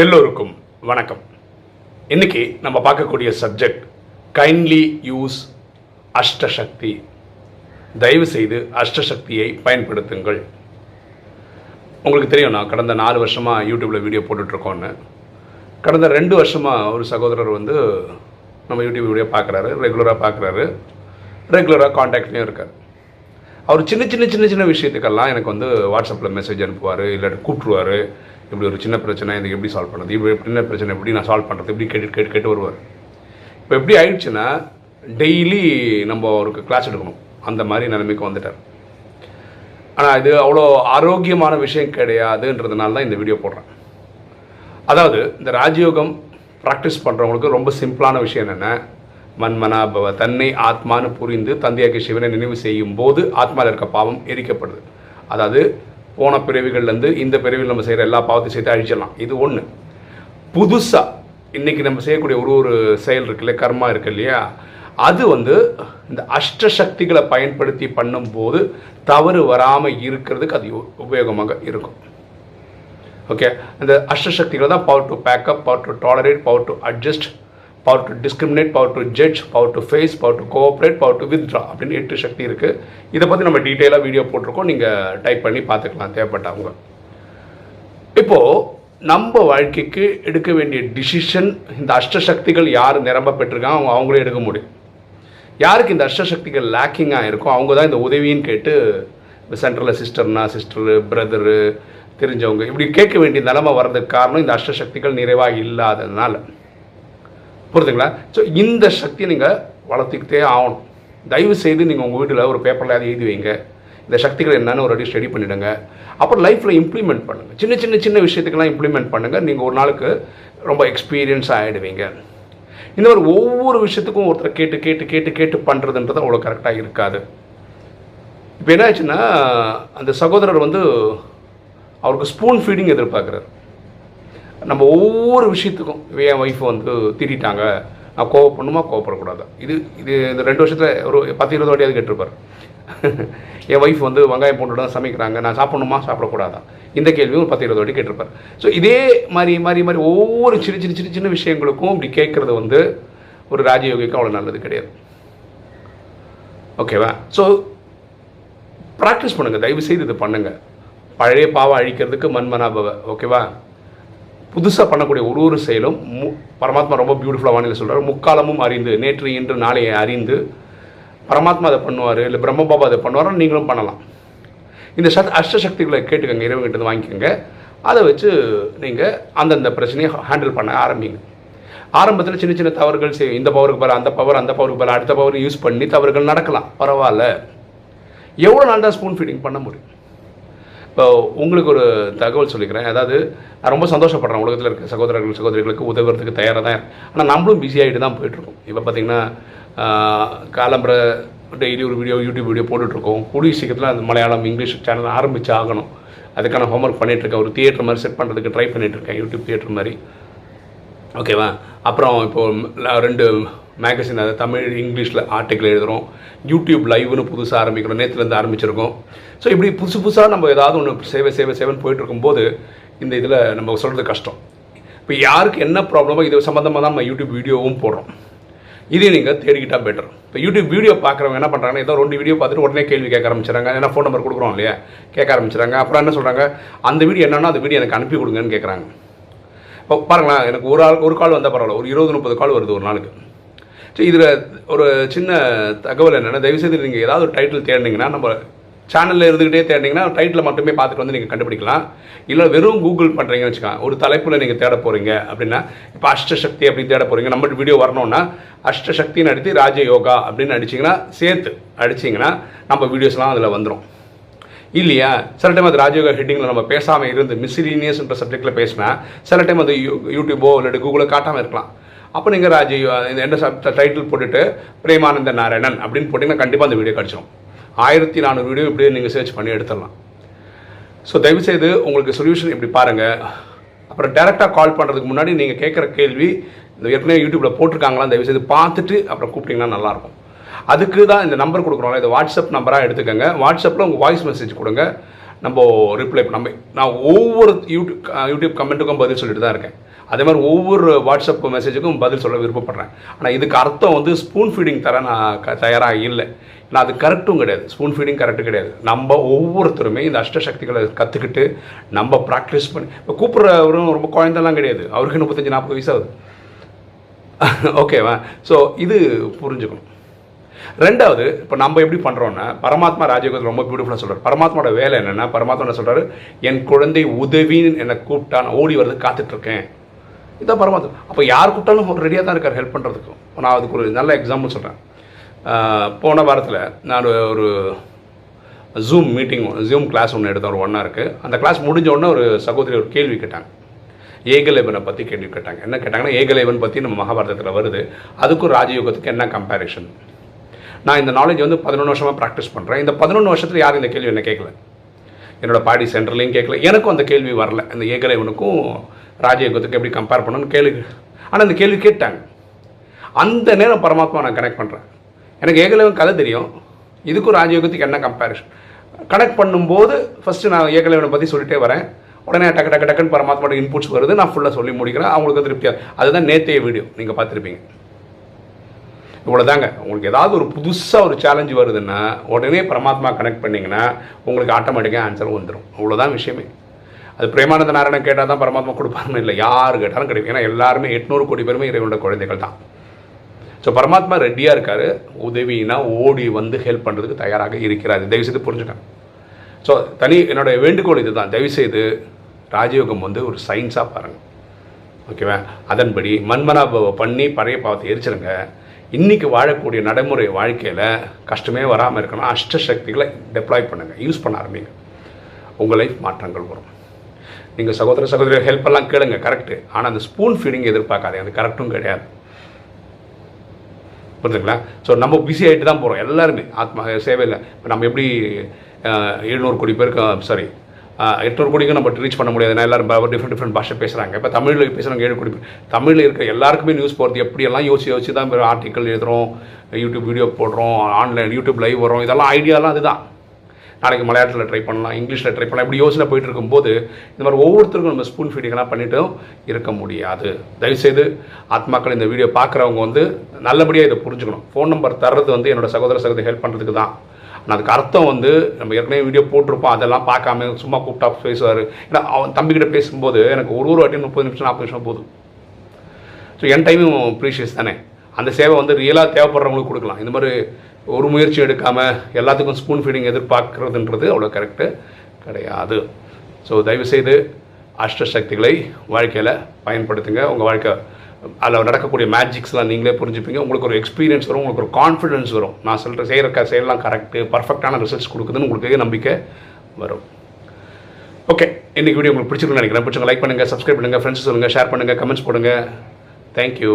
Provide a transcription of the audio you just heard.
எல்லோருக்கும் வணக்கம். இன்னைக்கு நம்ம பார்க்கக்கூடிய சப்ஜெக்ட் கைண்ட்லி யூஸ் அஷ்டசக்தி. தயவு செய்து அஷ்டசக்தியை பயன்படுத்துங்கள். உங்களுக்கு தெரியும் நான் கடந்த நாலு வருஷமாக யூடியூப்பில் வீடியோ போட்டுட்ருக்கோன்னு கடந்த ரெண்டு வருஷமாக ஒரு சகோதரர் வந்து நம்ம யூடியூப் வீடியோ பார்க்குறாரு ரெகுலராக பார்க்குறாரு. ரெகுலராக காண்டாக்ட்லேயும் இருக்கார். அவர் சின்ன சின்ன சின்ன சின்ன விஷயத்துக்கெல்லாம் எனக்கு வந்து வாட்ஸ்அப்பில் மெசேஜ் அனுப்புவார் இல்லாட்டி கூப்பிட்ருவார் இப்படி ஒரு சின்ன பிரச்சனை இதுக்கு எப்படி சால்வ் பண்ணுறது இப்படி சின்ன பிரச்சனை எப்படி நான் சால்வ் பண்ணுறது இப்படி கேட்டு கேட்டு கேட்டு வருவார். இப்போ எப்படி ஆயிடுச்சுன்னா டெய்லி நம்ம அவருக்கு கிளாஸ் எடுக்கணும். அந்த மாதிரி நிலைமைக்கு வந்துட்டார். ஆனால் இது அவ்வளோ ஆரோக்கியமான விஷயம் கிடையாதுன்றதுனால தான் இந்த வீடியோ போடுறேன். அதாவது இந்த ராஜயோகம் ப்ராக்டிஸ் பண்ணுறவங்களுக்கு ரொம்ப சிம்பிளான விஷயம் என்னென்ன மண்மனாபவ தன்னை ஆத்மான்னு புரிந்து தந்தையாக்கி சிவனை நினைவு செய்யும் போது ஆத்மாவில் இருக்க பாவம் எரிக்கப்படுது. அதாவது போன பிறவிகள்லேருந்து இந்த பிறவியில் நம்ம செய்கிற எல்லா பாவத்தையும் சேர்த்து அழிச்சிடலாம். இது ஒன்று புதுசாக இன்றைக்கி நம்ம செய்யக்கூடிய ஒரு ஒரு செயல் இருக்கு இல்லையா? கர்மா இருக்கு இல்லையா? அது வந்து இந்த அஷ்ட சக்திகளை பயன்படுத்தி பண்ணும்போது தவறு வராமல் இருக்கிறதுக்கு அது உ- உபயோகமாக இருக்கும். ஓகே அந்த அஷ்டசக்திகள் தான் power to pack up power to tolerate power to adjust power to discriminate power to judge power to face power to cooperate power to withdraw அப்படின்னு எட்டு சக்தி இருக்குது இதை பற்றி நம்ம டீட்டெயிலாக வீடியோ போட்டிருக்கோம். நீங்கள் டைப் பண்ணி பார்த்துக்கலாம். தேவைப்பட்டவங்க. இப்போது நம்ம வாழ்க்கைக்கு எடுக்க வேண்டிய டிசிஷன் இந்த அஷ்டசக்திகள் யார் நிரம்ப பெற்றிருக்காங்க அவங்க அவங்களே எடுக்க முடியும். யாருக்கு இந்த அஷ்டசக்திகள் லேக்கிங்காக இருக்கோ அவங்க தான் இந்த உதவின்னு கேட்டு இந்த சென்டரில் சிஸ்டர்னா சிஸ்டரு பிரதரு தெரிஞ்சவங்க இப்படி கேட்க வேண்டிய நிலமை வர்றதுக்கு காரணம் இந்த அஷ்டசக்திகள் நிறைவாக இல்லாததுனால. புரியுதுங்களா? ஸோ இந்த சக்தியை நீங்கள் வளர்த்துக்கிட்டே ஆகணும். தயவு செய்து நீங்கள் உங்கள் வீட்டில் ஒரு பேப்பரில் அதை எழுதி வைங்க. இந்த சக்திகள் என்னன்னு ஒரு அடி ஸ்டடி பண்ணிவிடுங்க அப்புறம் லைஃப்பில் இம்ப்ளிமெண்ட் பண்ணுங்கள் சின்ன சின்ன சின்ன விஷயத்துக்கெல்லாம் இம்ப்ளிமெண்ட் பண்ணுங்கள் நீங்கள் ஒரு நாளுக்கு ரொம்ப எக்ஸ்பீரியன்ஸ் ஆகிடுவீங்க இந்த மாதிரி ஒவ்வொரு விஷயத்துக்கும் ஒருத்தர் கேட்டு கேட்டு கேட்டு கேட்டு பண்ணுறதுன்றது அவ்வளோ கரெக்டாக இருக்காது. இப்போ என்ன ஆச்சுன்னா அந்த சகோதரர் வந்து அவருக்கு ஸ்பூன் ஃபீடிங் எதிர்பார்க்குறாரு. நம்ம ஒவ்வொரு விஷயத்துக்கும் என் ஒய்ஃப் வந்து திட்டாங்க நான் கோவப்படணுமா? கோவப்படக்கூடாது. இது இது இந்த ரெண்டு வருஷத்தில் ஒரு பத்து இருபது வாட்டியாவது கேட்டிருப்பார். என் ஒய்ஃப் வந்து வெங்காயம் போட்டு தான் சமைக்கிறாங்க. நான் சாப்பிடணுமா? சாப்பிடக்கூடாதா? இந்த கேள்வியும் ஒரு பத்து இருபது வாட்டி கேட்டிருப்பார். ஸோ இதே மாதிரி மாதிரி மாதிரி ஒவ்வொரு சின்ன சின்ன சின்ன சின்ன விஷயங்களுக்கும் இப்படி கேட்குறது வந்து ஒரு ராஜயோகிக்கு அவ்வளோ நல்லது கிடையாது. ஓகேவா ஸோ ப்ராக்டிஸ் பண்ணுங்கள் தயவு செய்து இது பண்ணுங்கள் பழைய பாவம் அழிக்கிறதுக்கு மண்மனாபவ ஓகேவா புதுசாக பண்ணக்கூடிய ஒரு ஒரு செயலும் மு பரமாத்மா ரொம்ப பியூட்டிஃபுல்லாக வானிலை சொல்கிறார் முக்காலமும் அறிந்து நேற்று இன்று நாளையை அறிந்து பரமாத்மா அதை பண்ணுவார் இல்லை பிரம்மபாபா அதை பண்ணுவாரோ நீங்களும் பண்ணலாம். இந்த சத் அஷ்டசக்திகளை கேட்டுக்கங்க இறைவன்கிட்ட இருந்து வாங்கிக்கோங்க. அதை வச்சு நீங்கள் அந்தந்த பிரச்சனையை ஹேண்டில் பண்ண ஆரம்பிங்க. ஆரம்பத்தில் சின்ன சின்ன தவறுகள் செய்யும் இந்த பவருக்கு பல அந்த பவர் அந்த பவருக்கு பல அடுத்த பவர் யூஸ் பண்ணி தவறுகள் நடக்கலாம். பரவாயில்ல. எவ்வளோ நாள் தான் ஸ்பூன் ஃபீடிங் பண்ண முடியும்? இப்போ உங்களுக்கு ஒரு தகவல் சொல்லிக்கிறேன். அதாவது நான் ரொம்ப சந்தோஷப்படுறேன். உலகத்தில் இருக்க சகோதரர்கள் சகோதரிகளுக்கு உதவுறதுக்கு தயாராக தான் ஆனால் நம்மளும் பிஸியாகிட்டு தான் போயிட்டுருக்கோம். இப்போ பார்த்தீங்கன்னா காலம்பரை டெய்லி ஒரு வீடியோ யூடியூப் வீடியோ போட்டுட்ருக்கோம் கூடிய சீக்கிரத்தில் அந்த மலையாளம் இங்கிலீஷ் சேனல் ஆரம்பிச்சு ஆகணும். அதுக்கான ஹோம்ஒர்க் பண்ணிகிட்ருக்கேன் ஒரு தியேட்டர் மாதிரி செட் பண்ணுறதுக்கு ட்ரை பண்ணிகிட்ருக்கேன் யூடியூப் தியேட்டர் மாதிரி. ஓகேவா அப்புறம் இப்போது ரெண்டு மேகசின் அது தமிழ் இங்கிலீஷில் ஆர்டிக்கல் எழுதுகிறோம் யூடியூப் லைவ்னு புதுசாக ஆரம்பிக்கிறோம். நேற்றுலேருந்து ஆரம்பிச்சிருக்கோம். ஸோ இப்படி புதுசு புதுசாக நம்ம ஏதாவது ஒன்று சேவை சேவை சேவைன்னு போயிட்டு இருக்கும்போது இந்த இதில் நம்ம சொல்கிறது கஷ்டம். இப்போ யாருக்கு என்ன ப்ராப்ளமோ இது சம்மந்தமாக தான் நம்ம யூடியூப் வீடியோவும் போடுறோம். இதே நீங்கள் தேடிக்கிட்டால் பெட்டர் இப்போ யூடியூப் வீடியோ பார்க்குறவங்க என்ன பண்ணுறாங்கன்னா ஏதோ ரெண்டு வீடியோ பார்த்துட்டு உடனே கேள்வி கேட்க ஆரம்பிச்சிடறாங்க. ஏன்னா ஃபோன் நம்பர் கொடுக்குறோம் இல்லையா? கேட்க ஆரம்பிச்சிடறாங்க. அப்புறம் என்ன சொல்கிறாங்க அந்த வீடியோ என்னன்னா அந்த வீடியோ எனக்கு அனுப்பி கொடுங்கன்னு கேட்குறாங்க. இப்போ பாருங்களேன் எனக்கு ஒரு ஆள் ஒரு கால் வந்தால் பரவாயில்ல. ஒரு இருபது முப்பது கால் வருது ஒரு நாளுக்கு. சரி இதில் ஒரு சின்ன தகவல் என்னென்னா தயவுசெய்து நீங்கள் ஏதாவது ஒரு டைட்டில் தேடினீங்கன்னா நம்ம சேனலில் இருந்துக்கிட்டே தேடினீங்கன்னா டைட்டில் மட்டுமே பார்த்துட்டு வந்து நீங்கள் கண்டுபிடிக்கலாம் இல்லை வெறும் கூகுள் பண்ணுறீங்கன்னு வச்சுக்கோங்க ஒரு தலைப்பில் நீங்கள் தேட போகிறீங்க அப்படின்னா இப்போ அஷ்டசக்தி அப்படின்னு தேட போகிறீங்க நம்ம வீடியோ வரணும்னா அஷ்டசக்தின்னு அடித்து ராஜயோகா அப்படின்னு அடிச்சிங்கன்னா சேர்த்து அடிச்சிங்கன்னா நம்ம வீடியோஸ்லாம் அதில் வந்துடும் இல்லையா சில டைம் அது ராஜயோகா ஹெட்டிங்கில் நம்ம பேசாமல் இருந்து மிஸ்லீனியஸ்ன்ற சப்ஜெக்ட்டில் பேசினா சில டைம் அது யூ யூடியூபோ இல்லாட்டி கூகுளோ காட்டாமல் இருக்கலாம் அப்போ நீங்கள் ராஜீவ் இந்த என்ன சப் டைட்டில் போட்டுட்டு பிரேமானந்த நாராயணன் அப்படின்னு போட்டிங்கன்னா கண்டிப்பாக அந்த வீடியோ கிடச்சிடும் ஆயிரத்தி நானூறு வீடியோ இப்படியே நீங்கள் சர்ச் பண்ணி எடுத்துடலாம். ஸோ தயவுசெய்து உங்களுக்கு சொல்யூஷன் இப்படி பாருங்கள் அப்புறம் டேரெக்டாக கால் பண்ணுறதுக்கு முன்னாடி நீங்கள் கேட்குற கேள்வி இந்த ஏற்கனவே யூடியூப்பில் போட்டிருக்காங்களா தயவுசெய்து பார்த்துட்டு அப்புறம் கூப்பிட்டிங்கன்னா நல்லாயிருக்கும். அதுக்கு தான் இந்த நம்பர் கொடுக்குறோம்ல இது வாட்ஸ்அப் நம்பராக எடுத்துக்கோங்க. வாட்ஸ்அப்பில் உங்கள் வாய்ஸ் மெசேஜ் கொடுங்க. நம்ம ரிப்ளை நம்ம நான் ஒவ்வொரு யூடியூப் யூடியூப் கமெண்ட்டுக்கும் பதில் சொல்லிட்டு தான் இருக்கேன். அதே மாதிரி ஒவ்வொரு வாட்ஸ்அப் மெசேஜுக்கும் பதில் சொல்ல விருப்பப்படுறேன். ஆனால் இதுக்கு அர்த்தம் வந்து ஸ்பூன் ஃபீடிங் தர நான் க தயாராக இல்லை. நான் அது கரெக்டும் கிடையாது. ஸ்பூன் ஃபீடிங் கரெக்டும் கிடையாது. நம்ம ஒவ்வொருத்தருமே இந்த அஷ்டசக்திகளை கற்றுக்கிட்டு நம்ம ப்ராக்டிஸ் பண்ணி இப்போ கூப்பிட்றவரும் ரொம்ப குழந்தெல்லாம் கிடையாது. அவருக்கு முப்பத்தஞ்சு நாற்பது வயசாகுது ஓகேவா ஸோ இது புரிஞ்சுக்கணும். ரெண்டாவது இப்போ நம்ம எப்படி பண்ணுறோன்னா பரமாத்மா ராஜயோகத்தில் ரொம்ப பியூட்டிஃபுல்லாக சொல்கிறார் பரமாத்மாவோட வேலை என்னென்னா பரமாத்மா சொல்கிறார் சொல்கிறாரு என் குழந்தை உதவின்னு என்னை கூப்பிட்டா நான் ஓடி வரது காத்துட்ருக்கேன். இதான் பரமாத்மா. அப்போ யார் கூப்பிட்டாலும் ரெடியாக தான் இருக்கார் ஹெல்ப் பண்ணுறதுக்கும் நான் அதுக்கு ஒரு நல்ல எக்ஸாம்பிள் சொல்கிறேன் போன வாரத்தில் நான் ஒரு ஜூம் மீட்டிங் ஜூம் கிளாஸ் ஒன்று எடுத்தேன் ஒரு ஒன்றா இருக்குது அந்த கிளாஸ் முடிஞ்ச உடனே ஒரு சகோதரி ஒரு கேள்வி கேட்டாங்க. ஏகலேவனை பற்றி கேள்வி கேட்டாங்க. என்ன கேட்டாங்கன்னா ஏகலேவன் பற்றி நம்ம மகாபாரதத்தில் வருது. அதுக்கும் ராஜயோகத்துக்கு என்ன கம்பேரிஷன் நான் இந்த நாலேஜ் வந்து பதினொன்று வருஷமாக ப்ராக்டிஸ் பண்ணுறேன் இந்த பதினொன்று வருஷத்தில் யாரும் இந்த கேள்வி என்ன கேட்கல. என்னோடய பாடி சென்டர்லேயும் கேட்கல. எனக்கும் அந்த கேள்வி வரல. இந்த ஏகலைவனுக்கும் ராஜயோகத்துக்கு எப்படி கம்பேர் பண்ணணும்னு கேள்வி ஆனால் இந்த கேள்வி கேட்டாங்க. அந்த நேரம் பரமாத்மா நான் கனெக்ட் பண்ணுறேன் எனக்கு ஏகலைவன் கதை தெரியும். இதுக்கும் ராஜயோகத்துக்கு என்ன கம்பேரிஷன் கனெக்ட் பண்ணும்போது ஃபஸ்ட்டு நான் ஏகலைவனை பற்றி சொல்லிட்டே வரேன். உடனே டக்கு டக்கு டக்குன்னு பரமாத்மாவோட இன்புட்ஸ் வருது. நான் ஃபுல்லாக சொல்லி முடிக்கிறேன். அவங்களுக்கு திருப்தியாக அதுதான் நேத்தைய வீடியோ நீங்கள் பார்த்துருப்பீங்க. இவ்வளோதாங்க உங்களுக்கு ஏதாவது ஒரு புதுசாக ஒரு சேலஞ்சு வருதுன்னா உடனே பரமாத்மா கனெக்ட் பண்ணிங்கன்னா உங்களுக்கு ஆட்டோமேட்டிக்காக ஆன்சர் வந்துடும் அவ்வளோதான் விஷயமே. அது பிரேமானந்த நாராயணன் கேட்டால் தான் பரமாத்மா கொடுப்பாருன்னு இல்லை. யார் கேட்டாலும் கிடைக்கும். ஏன்னா எல்லாருமே எட்நூறு கோடி பேருமே இறைவனோட குழந்தைகள் தான். ஸோ பரமாத்மா ரெடியாக இருக்கார். உதவினா ஓடி வந்து ஹெல்ப் பண்ணுறதுக்கு தயாராக இருக்கிறார். தயவுசெய்து புரிஞ்சுட்டேன் ஸோ தனி என்னோடய வேண்டுகோள் இது தான் தயவுசெய்து ராஜயோகம் வந்து ஒரு சயின்ஸாக பாருங்கள் ஓகேவா அதன்படி மன்மனாபவை பண்ணி பழைய பாவத்தை எரிச்சிருங்க. இன்றைக்கி வாழக்கூடிய நடைமுறை வாழ்க்கையில் கஷ்டமே வராமல் இருக்கணும். அஷ்ட சக்திகளை டெப்ளாய் பண்ணுங்கள் யூஸ் பண்ண ஆரம்பிங்க. உங்கள் லைஃப் மாற்றங்கள் வரும். நீங்கள் சகோதர சகோதரி ஹெல்ப் எல்லாம் கேளுங்க. கரெக்டு ஆனால் அந்த ஸ்பூன் ஃபீடிங் எதிர்பார்க்காதே அது கரெக்டும் கிடையாது. புரிஞ்சுங்களா ஸோ நம்ம பிஸி ஆகிட்டு தான் போகிறோம் எல்லாருமே. ஆத்மா சேவையில். இப்போ நம்ம எப்படி எழுநூறு கோடி பேருக்கு சாரி எட்நூறு கோடிக்கும் நம்ம ரீச் பண்ண முடியாது. ஏன்னா எல்லாரும் டிஃப்ரெண்ட் டிஃப்ரெண்ட் பாஷை பேசுகிறாங்க இப்போ தமிழில் பேசுகிறாங்க ஏழு கோடி தமிழில் இருக்க எல்லாருக்குமே நியூஸ் போகிறது எப்படியெல்லாம் யோசிச்சு யோசிச்சு தான் ஆர்டிக்கல் எழுதுகிறோம் யூடியூப் வீடியோ போடுறோம் ஆன்லைன் யூடியூப் லைவ் வரும் இதெல்லாம் ஐடியாலாம் அதுதான். நாளைக்கு மலையாளத்தில் ட்ரை பண்ணலாம் இங்கிலீஷில் ட்ரை பண்ணலாம். இப்படி யோசனை போயிட்டு இருக்கும்போது இந்த மாதிரி ஒவ்வொருத்தருக்கும் நம்ம ஸ்பூன் ஃபீடிங்லாம் பண்ணிட்டும் இருக்க முடியாது. தயவுசெய்து ஆத்மாக்கள் இந்த வீடியோ பார்க்குறவங்க வந்து நல்லபடியாக இதை புரிஞ்சுக்கணும். ஃபோன் நம்பர் தர்றது வந்து என்னோட சகோதர சகோதரி ஹெல்ப் பண்ணுறதுக்கு தான். ஆனால் அதுக்கு அர்த்தம் வந்து நம்ம ஏற்கனவே வீடியோ போட்டிருப்போம் அதெல்லாம் பார்க்காம சும்மா கூப்பிட்டா பேசுவார். ஏன்னா அவன் தம்பிக்கிட்ட பேசும்போது எனக்கு ஒரு ஒரு வாட்டி முப்பது நிமிஷம் நாற்பது நிமிஷம் போதும். ஸோ என் டைமும் ப்ரீஷியஸ் தானே. அந்த சேவை வந்து ரியலாக தேவைப்படுறவங்களுக்கு கொடுக்கலாம். இந்த மாதிரி ஒரு முயற்சி எடுக்காமல் எல்லாத்துக்கும் ஸ்பூன் ஃபீடிங் எதிர்பார்க்குறதுன்றது அவ்வளோ கரெக்டு கிடையாது. ஸோ தயவுசெய்து அஷ்டசக்திகளை வாழ்க்கையில் பயன்படுத்துங்க. உங்கள் வாழ்க்கை அதில் நடக்கக்கூடிய மேஜிக்ஸ்லாம் நீங்களே புரிஞ்சுப்பீங்க. உங்களுக்கு ஒரு எக்ஸ்பீரியன்ஸ் வரும் உங்களுக்கு ஒரு கான்ஃபிடன்ஸ் வரும். நான் சொல்கிற செய்கிற செயலாம் கரெக்டு பர்ஃபெக்டான ரிசல்ட்ஸ் கொடுக்குதுன்னு உங்களுக்கு நம்பிக்கை வரும். ஓகே இன்றைக்கி வீடியோ உங்களுக்கு பிடிச்சிருக்குன்னு நினைக்கிறேன். பிடிச்சவங்க லைக் பண்ணுங்கள் சப்ஸ்கிரைப் பண்ணுங்கள் ஃப்ரெண்ட்ஸ் சொல்லுங்கள் ஷேர் பண்ணுங்கள் கமெண்ட்ஸ் போடுங்கள் தேங்க்யூ